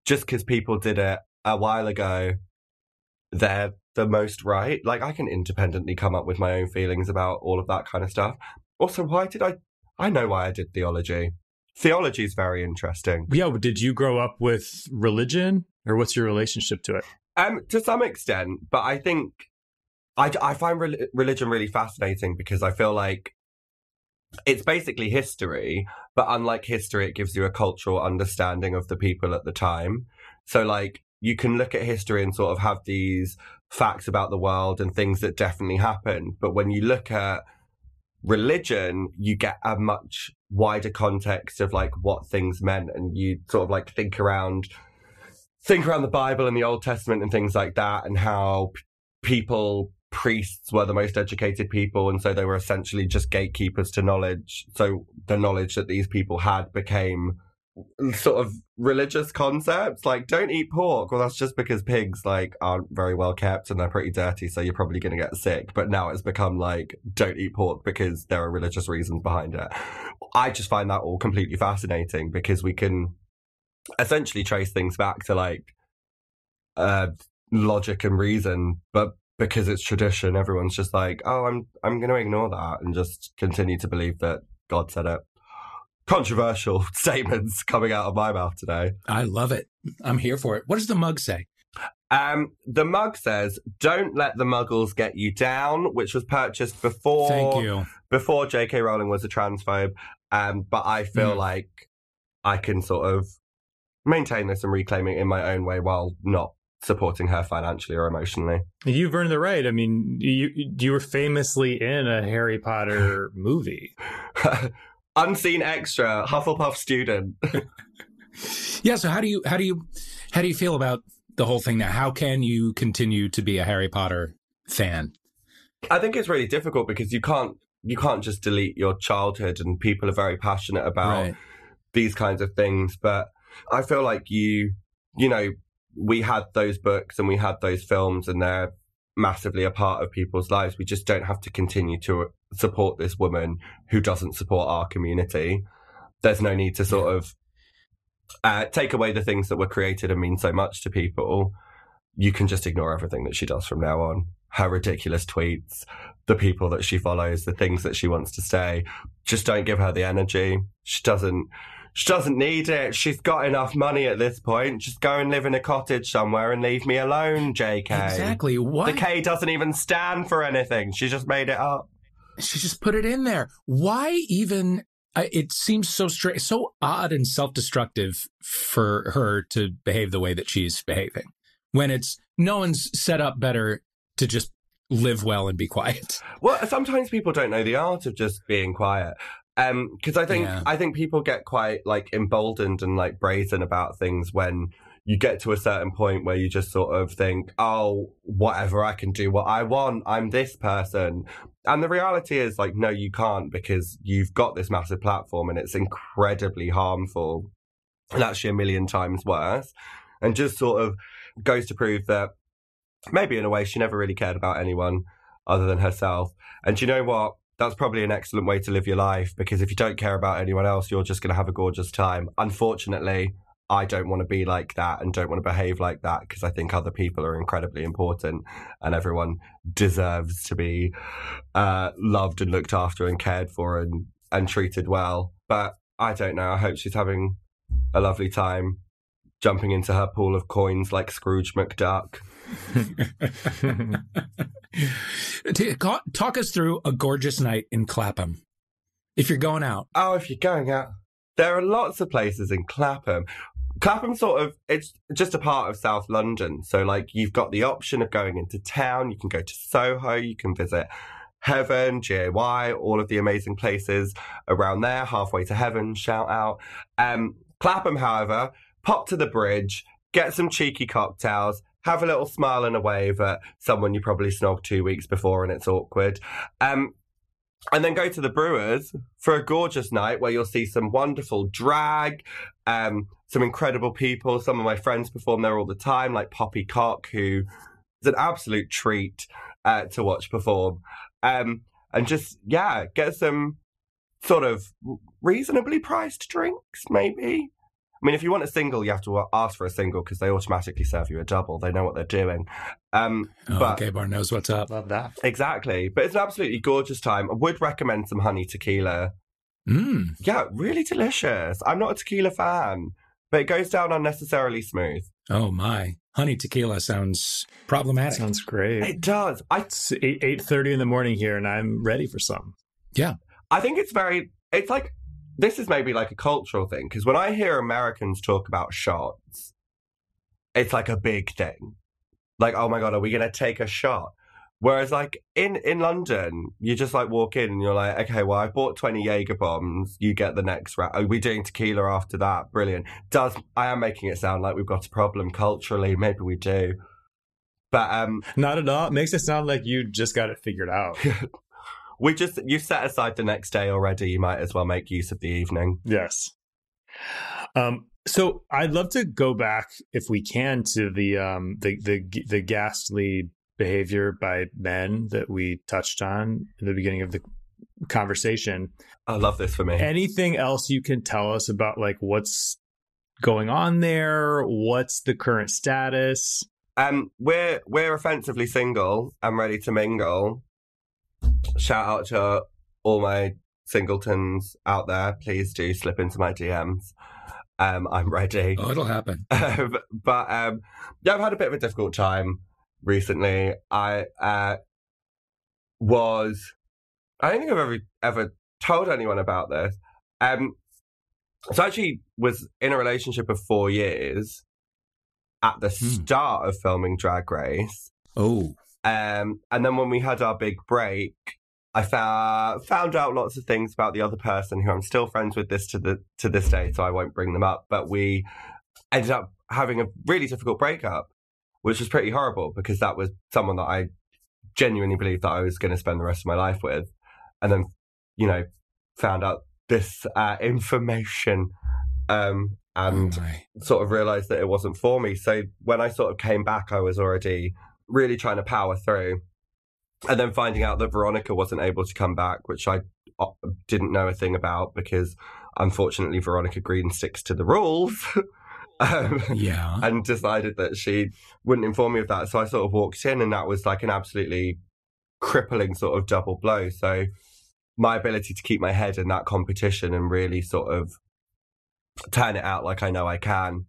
Speaker 3: just because people did it a while ago, they're the most right. Like, I can independently come up with my own feelings about all of that kind of stuff. Also, why did I? I know why I did theology. Theology is very interesting.
Speaker 2: Yeah, did you grow up with religion, or what's your relationship to it?
Speaker 3: Um, to some extent, but I think I, I find re- religion really fascinating because I feel like it's basically history, but unlike history, it gives you a cultural understanding of the people at the time. So, like, you can look at history and sort of have these facts about the world and things that definitely happened. But when you look at religion, you get a much wider context of like what things meant, and you sort of like think around think around the Bible and the Old Testament and things like that, and how people priests were the most educated people and so they were essentially just gatekeepers to knowledge. So the knowledge that these people had became sort of religious concepts like don't eat pork. Well that's just because pigs like aren't very well kept and they're pretty dirty so you're probably going to get sick. But now it's become like don't eat pork because there are religious reasons behind it. I just find that all completely fascinating because we can essentially trace things back to like uh logic and reason but because it's tradition, everyone's just like, oh, I'm I'm going to ignore that and just continue to believe that God said it. Controversial statements coming out of my mouth today.
Speaker 1: I love it. I'm here for it. What does the mug say?
Speaker 3: Um, the mug says, "Don't let the Muggles get you down," which was purchased before.
Speaker 1: Thank you.
Speaker 3: Before J.K. Rowling was a transphobe, um, but I feel mm. like I can sort of maintain this and reclaim it in my own way while not supporting her financially or emotionally.
Speaker 2: You've earned the right. I mean, you you were famously in a Harry Potter movie.
Speaker 3: Unseen extra, Hufflepuff student.
Speaker 1: yeah, so how do you how do you how do you feel about the whole thing now? How can you continue to be a Harry Potter fan?
Speaker 3: I think it's really difficult because you can't you can't just delete your childhood and people are very passionate about right. these kinds of things, but I feel like you you know we had those books and we had those films and they're massively a part of people's lives. We just don't have to continue to support this woman who doesn't support our community. There's no need to sort of uh, take away the things that were created and mean so much to people. You can just ignore everything that she does from now on. Her ridiculous tweets, the people that she follows, the things that she wants to say. Just don't give her the energy. She doesn't she doesn't need it. She's got enough money at this point. Just go and live in a cottage somewhere and leave me alone, JK.
Speaker 1: Exactly. What?
Speaker 3: The K doesn't even stand for anything. She just made it up.
Speaker 1: She just put it in there. Why even? Uh, it seems so strange, so odd and self-destructive for her to behave the way that she's behaving. When it's no one's set up better to just live well and be quiet.
Speaker 3: Well, sometimes people don't know the art of just being quiet. Um, because I think yeah. I think people get quite like emboldened and like brazen about things when you get to a certain point where you just sort of think, oh, whatever, I can do what I want. I'm this person. And the reality is, like, no, you can't because you've got this massive platform and it's incredibly harmful and actually a million times worse. And just sort of goes to prove that maybe in a way she never really cared about anyone other than herself. And do you know what? That's probably an excellent way to live your life because if you don't care about anyone else, you're just going to have a gorgeous time. Unfortunately, I don't want to be like that and don't want to behave like that because I think other people are incredibly important and everyone deserves to be uh, loved and looked after and cared for and, and treated well. But I don't know. I hope she's having a lovely time jumping into her pool of coins like Scrooge McDuck.
Speaker 1: Talk us through a gorgeous night in Clapham. If you're going out.
Speaker 3: Oh, if you're going out. There are lots of places in Clapham. Clapham sort of it's just a part of South London. So like you've got the option of going into town, you can go to Soho, you can visit Heaven, GAY, all of the amazing places around there, halfway to heaven, shout out. Um, Clapham, however, pop to the bridge, get some cheeky cocktails, have a little smile and a wave at someone you probably snogged two weeks before and it's awkward. Um, and then go to the Brewers for a gorgeous night where you'll see some wonderful drag, um, some incredible people. Some of my friends perform there all the time, like Poppy Cock, who is an absolute treat uh, to watch perform. Um, and just, yeah, get some sort of reasonably priced drinks, maybe. I mean, if you want a single, you have to ask for a single because they automatically serve you a double. They know what they're doing. Um,
Speaker 1: oh, but, okay, bar knows what's up.
Speaker 2: Love that.
Speaker 3: Exactly. But it's an absolutely gorgeous time. I would recommend some honey tequila.
Speaker 1: Mm.
Speaker 3: Yeah, really delicious. I'm not a tequila fan, but it goes down unnecessarily smooth.
Speaker 1: Oh my, honey tequila sounds problematic.
Speaker 2: Sounds great.
Speaker 3: It does. I,
Speaker 2: it's eight eight thirty in the morning here, and I'm ready for some.
Speaker 1: Yeah,
Speaker 3: I think it's very. It's like this is maybe like a cultural thing because when I hear Americans talk about shots, it's like a big thing. Like, oh my god, are we gonna take a shot? Whereas, like in in London, you just like walk in and you're like, okay, well, I bought twenty Jaeger bombs. You get the next round. Are we doing tequila after that? Brilliant. Does I am making it sound like we've got a problem culturally? Maybe we do, but um,
Speaker 2: not at all. It makes it sound like you just got it figured out.
Speaker 3: we just you set aside the next day already. You might as well make use of the evening.
Speaker 2: Yes. Um, so I'd love to go back, if we can, to the um, the the the ghastly behavior by men that we touched on in the beginning of the conversation.
Speaker 3: I love this for me.
Speaker 2: Anything else you can tell us about like what's going on there? What's the current status?
Speaker 3: Um, we're we're offensively single and ready to mingle shout out to all my singletons out there. Please do slip into my DMs. Um, I'm ready.
Speaker 1: Oh, it'll happen.
Speaker 3: but um, yeah, I've had a bit of a difficult time recently. I uh, was. I don't think I've ever ever told anyone about this. Um, so I actually was in a relationship of four years at the hmm. start of filming Drag Race.
Speaker 1: Oh.
Speaker 3: Um, and then when we had our big break, I found found out lots of things about the other person who I'm still friends with this to the to this day, so I won't bring them up. But we ended up having a really difficult breakup, which was pretty horrible because that was someone that I genuinely believed that I was going to spend the rest of my life with, and then you know found out this uh, information um, and oh sort of realized that it wasn't for me. So when I sort of came back, I was already really trying to power through. And then finding out that Veronica wasn't able to come back, which I uh, didn't know a thing about because unfortunately Veronica Green sticks to the rules.
Speaker 1: um, yeah.
Speaker 3: And decided that she wouldn't inform me of that. So I sort of walked in and that was like an absolutely crippling sort of double blow. So my ability to keep my head in that competition and really sort of turn it out like I know I can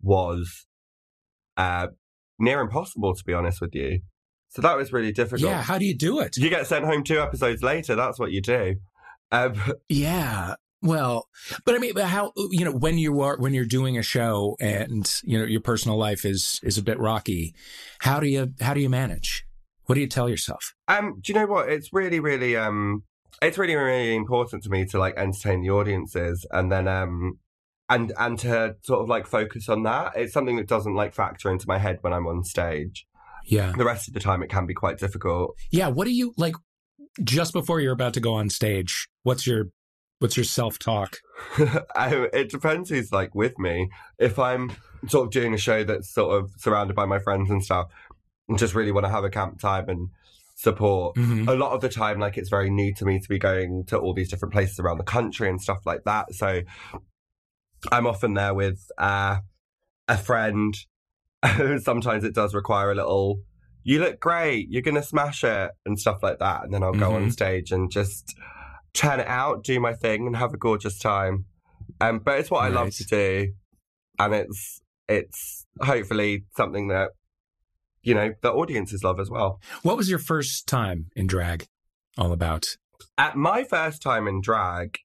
Speaker 3: was uh, near impossible, to be honest with you. So that was really difficult.
Speaker 1: Yeah, how do you do it?
Speaker 3: You get sent home two episodes later. That's what you do. Um,
Speaker 1: yeah. Well, but I mean, how you know when you are when you're doing a show and you know your personal life is is a bit rocky, how do you how do you manage? What do you tell yourself?
Speaker 3: Um, do you know what? It's really, really, um, it's really, really important to me to like entertain the audiences, and then, um, and and to sort of like focus on that. It's something that doesn't like factor into my head when I'm on stage.
Speaker 1: Yeah.
Speaker 3: The rest of the time, it can be quite difficult.
Speaker 1: Yeah. What do you like just before you're about to go on stage? What's your what's your self talk?
Speaker 3: I, it depends who's like with me. If I'm sort of doing a show that's sort of surrounded by my friends and stuff, and just really want to have a camp time and support.
Speaker 1: Mhm.
Speaker 3: A lot of the time, like it's very new to me to be going to all these different places around the country and stuff like that. So I'm often there with uh, a friend. Sometimes it does require a little, you look great, you're going to smash it, and stuff like that. And then I'll go on
Speaker 1: Mhm.
Speaker 3: stage and just turn it out, do my thing, and have a gorgeous time. Um, but it's what I love to do. And it's, it's hopefully something that, you know, the audiences love as well.
Speaker 1: What was your first time in drag all about?
Speaker 3: At my first time in drag,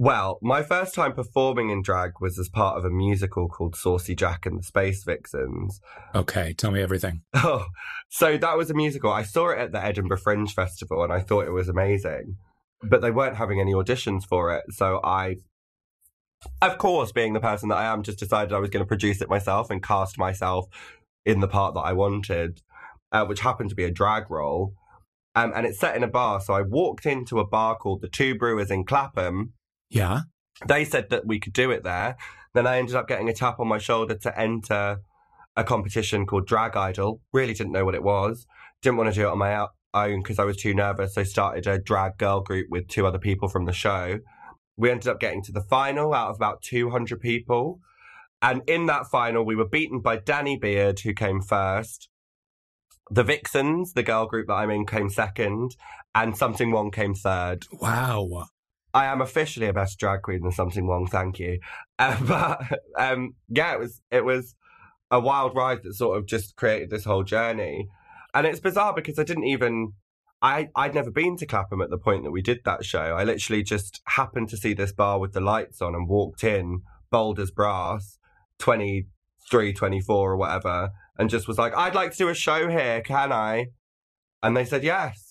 Speaker 3: well, my first time performing in drag was as part of a musical called Saucy Jack and the Space Vixens.
Speaker 1: Okay, tell me everything.
Speaker 3: Oh, so that was a musical. I saw it at the Edinburgh Fringe Festival and I thought it was amazing. But they weren't having any auditions for it. So I, of course, being the person that I am, just decided I was going to produce it myself and cast myself in the part that I wanted, uh, which happened to be a drag role. Um, and it's set in a bar. So I walked into a bar called the Two Brewers in Clapham.
Speaker 1: Yeah.
Speaker 3: They said that we could do it there. Then I ended up getting a tap on my shoulder to enter a competition called Drag Idol. Really didn't know what it was. Didn't want to do it on my own because I was too nervous. So started a drag girl group with two other people from the show. We ended up getting to the final out of about 200 people. And in that final, we were beaten by Danny Beard, who came first. The Vixens, the girl group that I'm in, came second. And Sum Ting Wong came third.
Speaker 1: Wow.
Speaker 3: I am officially a better drag queen than Sum Ting Wong, thank you. Um, but um, yeah, it was it was a wild ride that sort of just created this whole journey, and it's bizarre because I didn't even I I'd never been to Clapham at the point that we did that show. I literally just happened to see this bar with the lights on and walked in, bold as brass, 23, 24 or whatever, and just was like, I'd like to do a show here, can I? And they said yes.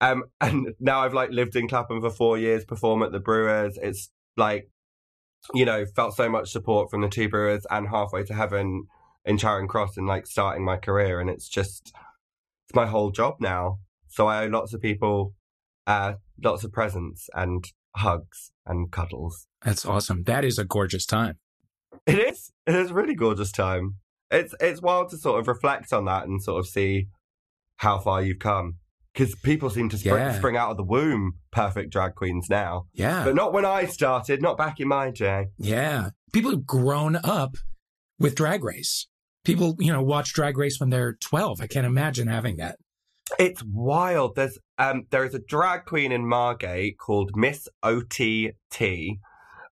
Speaker 3: Um, and now I've like lived in Clapham for four years, perform at the Brewers. It's like, you know, felt so much support from the two Brewers and Halfway to Heaven in Charing Cross and like starting my career. And it's just, it's my whole job now. So I owe lots of people, uh, lots of presents and hugs and cuddles.
Speaker 1: That's awesome. That is a gorgeous time.
Speaker 3: It is. It is a really gorgeous time. It's it's wild to sort of reflect on that and sort of see how far you've come. Because people seem to spring,
Speaker 1: Yeah.
Speaker 3: spring out of the womb perfect drag queens now,
Speaker 1: Yeah.
Speaker 3: but not when I started. Not back in my day.
Speaker 1: Yeah. People have grown up with Drag Race. People, you know, watch Drag Race when they're 12. I can't imagine having that.
Speaker 3: It's wild. There's um there is a drag queen in Margate called Miss OTT,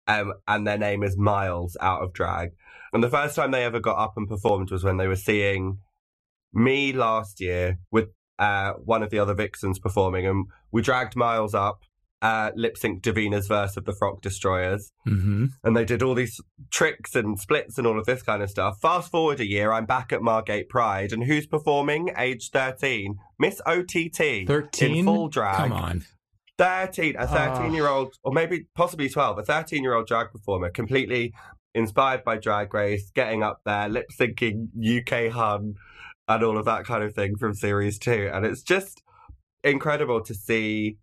Speaker 3: um, and their name is Miles out of drag. And the first time they ever got up and performed was when they were seeing me last year with uh one of the other vixens performing, and we dragged Miles up, uh, lip sync Davina's verse of the Frock Destroyers
Speaker 1: hmm
Speaker 3: and they did all these tricks and splits and all of this kind of stuff. Fast forward a year, I'm back at Margate Pride, and who's performing? Age 13, Miss OTT.
Speaker 1: 13?
Speaker 3: In full drag.
Speaker 1: Come on.
Speaker 3: 13, a
Speaker 2: Ah.
Speaker 3: 13 year old, or maybe possibly 12, a 13 year old drag performer, completely inspired by Drag Race, getting up there, lip syncing UK Hun and all of that kind of thing from series two. And it's just incredible to see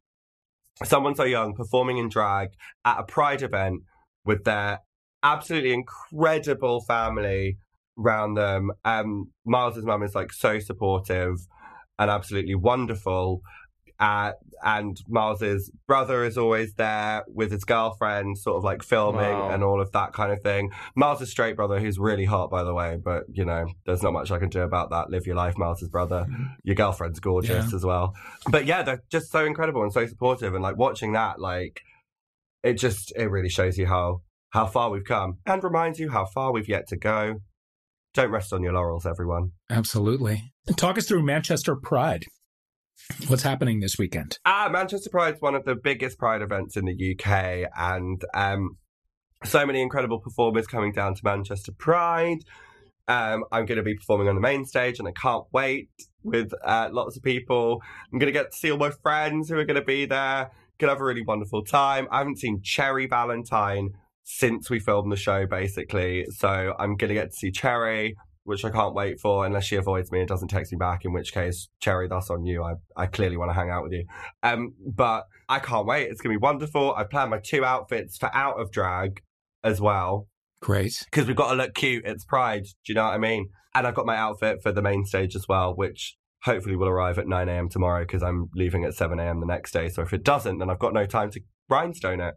Speaker 3: someone so young performing in drag at a pride event with their absolutely incredible family around them. Um, Miles's mum is like so supportive and absolutely wonderful. Uh, and Miles's brother is always there with his girlfriend, sort of like filming
Speaker 2: Wow.
Speaker 3: and all of that kind of thing. Miles's straight brother, who's really hot, by the way, but you know, there's not much I can do about that. Live your life, Miles's brother. Your girlfriend's gorgeous as well. But yeah, they're just so incredible and so supportive. And like watching that, like, it just, it really shows you how, how far we've come and reminds you how far we've yet to go. Don't rest on your laurels, everyone.
Speaker 1: Absolutely. Talk us through Manchester Pride. What's happening this weekend?
Speaker 3: Ah, Manchester Pride's one of the biggest Pride events in the UK, and um, so many incredible performers coming down to Manchester Pride. Um, I'm going to be performing on the main stage, and I can't wait with uh, lots of people. I'm going to get to see all my friends who are going to be there. Gonna have a really wonderful time. I haven't seen Cherry Valentine since we filmed the show, basically. So I'm going to get to see Cherry, which I can't wait for, unless she avoids me and doesn't text me back, in which case, Cherry, that's on you. I, I clearly want to hang out with you. Um, but I can't wait. It's going to be wonderful. I've planned my two outfits for out of drag as well
Speaker 1: Great.
Speaker 3: because we've got to look cute. It's Pride. Do you know what I mean? And I've got my outfit for the main stage as well, which hopefully will arrive at 9 a.m. tomorrow because I'm leaving at 7 a.m. the next day. So if it doesn't, then I've got no time to rhinestone it,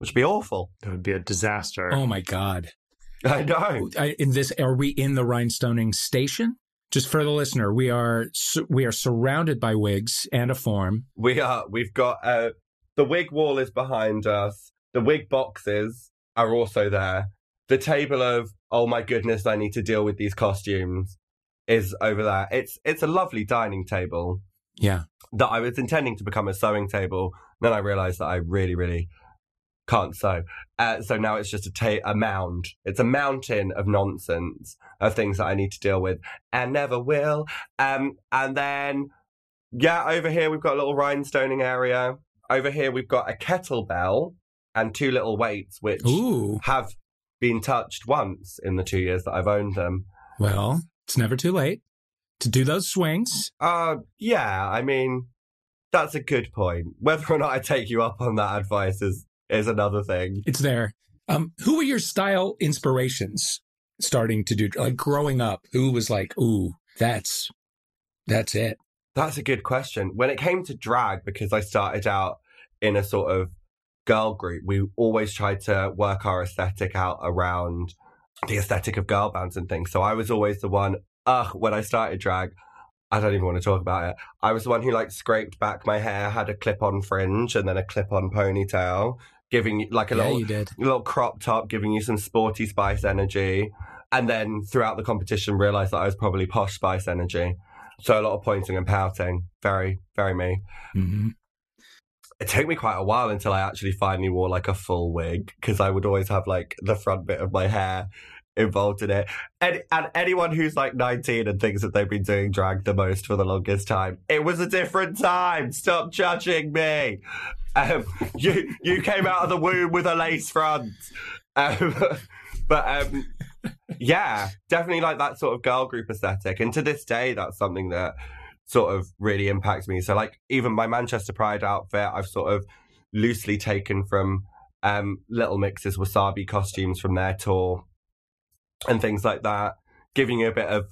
Speaker 3: which would be awful.
Speaker 2: That would be a disaster.
Speaker 1: Oh my God.
Speaker 3: I know.
Speaker 1: In this, are we in the rhinestoning station? Just for the listener, we are we are surrounded by wigs and a form.
Speaker 3: We are. We've got uh, the wig wall is behind us. The wig boxes are also there. The table of oh my goodness, I need to deal with these costumes is over there. It's it's a lovely dining table
Speaker 1: Yeah.
Speaker 3: that I was intending to become a sewing table. Then I realized that I really, really can't sew. Uh, so now it's just a, ta- a mound. It's a mountain of nonsense of things that I need to deal with and never will. Um, and then, yeah, over here we've got a little rhinestoning area. Over here we've got a kettlebell and two little weights, which
Speaker 1: Ooh.
Speaker 3: have been touched once in the two years that I've owned them.
Speaker 1: Well, it's never too late to do those swings.
Speaker 3: Uh, yeah, I mean, that's a good point. Whether or not I take you up on that advice is is another thing.
Speaker 1: It's there. Um, who were your style inspirations starting to do like growing up? Who was like, ooh, that's that's it.
Speaker 3: That's a good question. When it came to drag, because I started out in a sort of girl group, we always tried to work our aesthetic out around the aesthetic of girl bands and things. So I was always the one, ugh, when I started drag, I don't even want to talk about it. I was the one who like scraped back my hair, had a clip on fringe and then a clip on ponytail, giving you like a
Speaker 1: yeah,
Speaker 3: little
Speaker 1: you
Speaker 3: little crop top, giving you some sporty spice energy. And then throughout the competition, realized that I was probably posh spice energy. So a lot of pointing and pouting. Very, very me.
Speaker 1: hmm
Speaker 3: It took me quite a while until I actually finally wore like a full wig because I would always have like the front bit of my hair involved in it. And, and anyone who's like 19 and thinks that they've been doing drag the most for the longest time, it was a different time. Stop judging me. Um, you you came out of the womb with a lace front. Um, but um, yeah, definitely like that sort of girl group aesthetic. And to this day, that's something that sort of really impacts me. So like even my Manchester Pride outfit, I've sort of loosely taken from um, Little Mix's wasabi costumes from their tour and things like that, giving you a bit of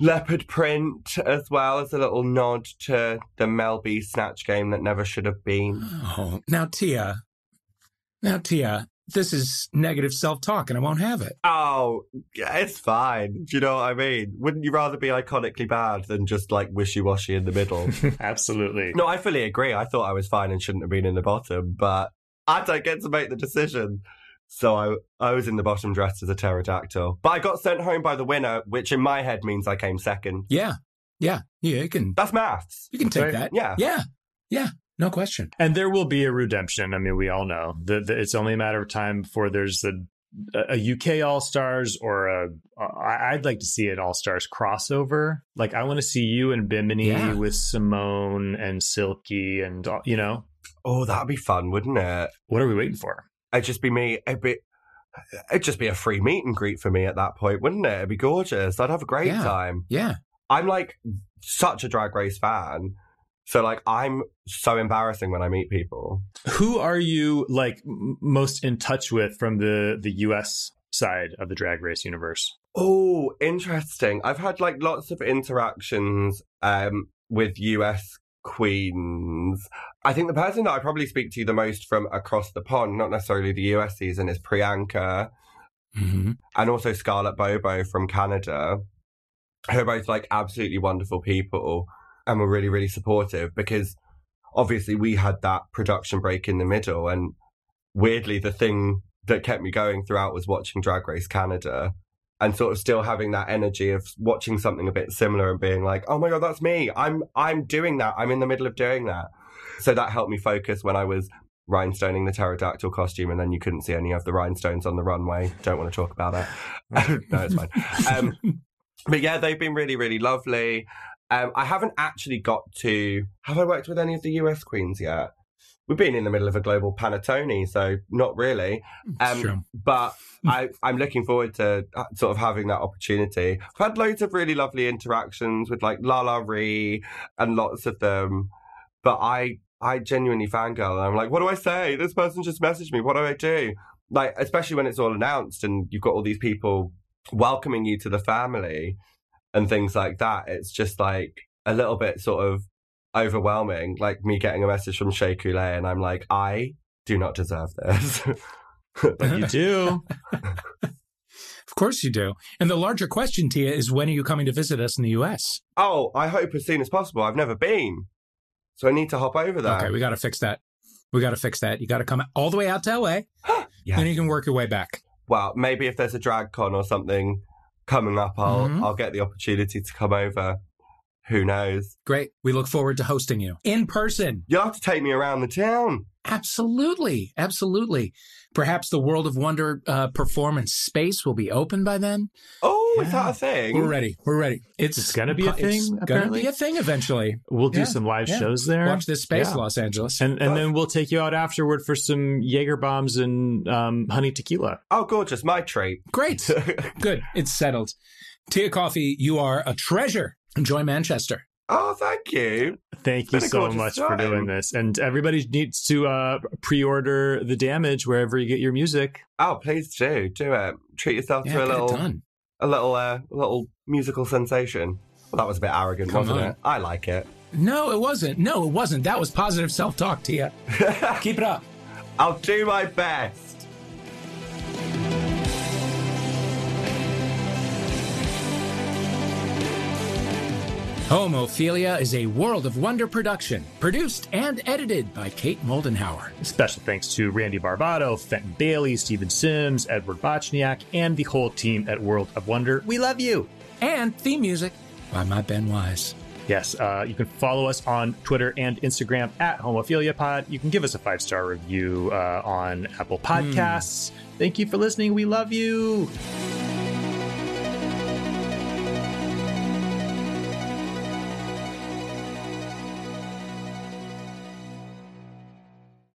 Speaker 3: leopard print as well as a little nod to the Mel B snatch game that never should have been.
Speaker 1: Oh, now Tia, now Tia, this is negative self-talk, and I won't have it.
Speaker 3: Oh, yeah, it's fine. Do you know what I mean? Wouldn't you rather be iconically bad than just like wishy washy in the middle?
Speaker 2: Absolutely.
Speaker 3: no, I fully agree. I thought I was fine and shouldn't have been in the bottom, but I don't get to make the decision. So I I was in the bottom dressed as a pterodactyl. But I got sent home by the winner, which in my head means I came second.
Speaker 1: Yeah, yeah, yeah. You can
Speaker 3: That's maths.
Speaker 1: you can take
Speaker 2: Right.
Speaker 1: that.
Speaker 3: Yeah.
Speaker 1: yeah, yeah. No question.
Speaker 2: And there will be a redemption. I mean, we all know that that it's only a matter of time before there's a, a UK All Stars or a. I- I'd like to see an All Stars crossover. Like, I want to see you and Bimini
Speaker 1: Yeah.
Speaker 2: with Simone and Silky, and uh, you know,
Speaker 3: Oh, that'd be fun, wouldn't it?
Speaker 2: what are we waiting for?
Speaker 3: It'd just be me. It'd be, it'd just be a free meet and greet for me at that point, wouldn't it? It'd be gorgeous. I'd have a great
Speaker 1: Yeah.
Speaker 3: time.
Speaker 1: Yeah.
Speaker 3: I'm like such a drag race fan. So like I'm so embarrassing when I meet people.
Speaker 2: Who are you like m- most in touch with from the the US side of the Drag Race universe?
Speaker 3: Oh, interesting. I've had like lots of interactions um with US queens. I think the person that I probably speak to the most from across the pond, not necessarily the US season, is Priyanka.
Speaker 1: hmm
Speaker 3: and also Scarlett Bobo from Canada, who are both like absolutely wonderful people and were really, really supportive because obviously we had that production break in the middle. And weirdly, the thing that kept me going throughout was watching Drag Race Canada and sort of still having that energy of watching something a bit similar and being like, oh my God, that's me. I'm, I'm doing that. I'm in the middle of doing that. So that helped me focus when I was rhinestoning the pterodactyl costume, and then you couldn't see any of the rhinestones on the runway. Don't want to talk about that. no, it's fine. Um, but yeah, they've been really, really lovely. Um, I haven't actually got to. Have I worked with any of the US queens yet? We've been in the middle of a global panettone, so not really. Um, but I, I'm looking forward to uh, sort of having that opportunity. I've had loads of really lovely interactions with like LaLa Ri and lots of them, but I I genuinely fangirl and I'm like, what do I say? This person just messaged me. What do I do? Like, especially when it's all announced and you've got all these people welcoming you to the family and things like that. It's just like a little bit sort of overwhelming. Like me getting a message from Shea Coulee and I'm like, I do not deserve this.
Speaker 2: But you do.
Speaker 1: Of course you do. And the larger question, Tia, is when are you coming to visit us in the U.S.?
Speaker 3: oh, I hope as soon as possible. I've never been. So I need to hop over there.
Speaker 1: Okay, we got to fix that. We got to fix that. You got to come all the way out to L.A.
Speaker 3: Yeah.
Speaker 1: Then you can work your way back.
Speaker 3: well, maybe if there's a drag con or something coming up, I'll
Speaker 1: Mhm.
Speaker 3: I'll get the opportunity to come over. Who knows?
Speaker 1: Great. We look forward to hosting you in person.
Speaker 3: You'll have to take me around the town.
Speaker 1: Absolutely. Absolutely. Perhaps the World of Wonder uh, performance space will be open by then.
Speaker 3: Oh, is
Speaker 2: Yeah.
Speaker 3: that a thing?
Speaker 1: We're ready. We're ready. It's,
Speaker 2: It's gonna be a
Speaker 1: It's
Speaker 2: thing,
Speaker 1: going to be a thing eventually.
Speaker 2: We'll do
Speaker 1: Yeah,
Speaker 2: some live
Speaker 1: yeah.
Speaker 2: shows there.
Speaker 1: Watch this space,
Speaker 2: Yeah.
Speaker 1: Los Angeles.
Speaker 2: And and then we'll take you out afterward for some Jaeger bombs and um, honey tequila.
Speaker 3: Oh, gorgeous. My treat.
Speaker 1: Great. Good. It's settled. Tia Kofi, you are a treasure. Enjoy Manchester.
Speaker 3: oh, thank you.
Speaker 2: Thank you so
Speaker 3: gorgeous
Speaker 2: much for doing this. And everybody needs to uh, pre-order the damage wherever you get your music.
Speaker 3: Oh, please do. Do it. Treat yourself
Speaker 1: Yeah,
Speaker 3: to a little a little uh, little musical sensation. Well, that was a bit arrogant,
Speaker 1: Come
Speaker 3: wasn't
Speaker 1: on.
Speaker 3: it? I like it.
Speaker 1: No, it wasn't. No, it wasn't. That was positive self talk, Tia. Keep it up.
Speaker 3: I'll do my best.
Speaker 1: Homophilia is a World of Wonder production, produced and edited by Kate Moldenhauer.
Speaker 2: Special thanks to Randy Barbato, Fenton Bailey, Steven Sims, Edward Bochniak, and the whole team at World of Wonder. We love you.
Speaker 1: And theme music by my Ben Wise.
Speaker 2: Yes, uh, you can follow us on Twitter and Instagram at HomophiliaPod. You can give us a five star review uh, on Apple Podcasts. Thank you for listening. We love you.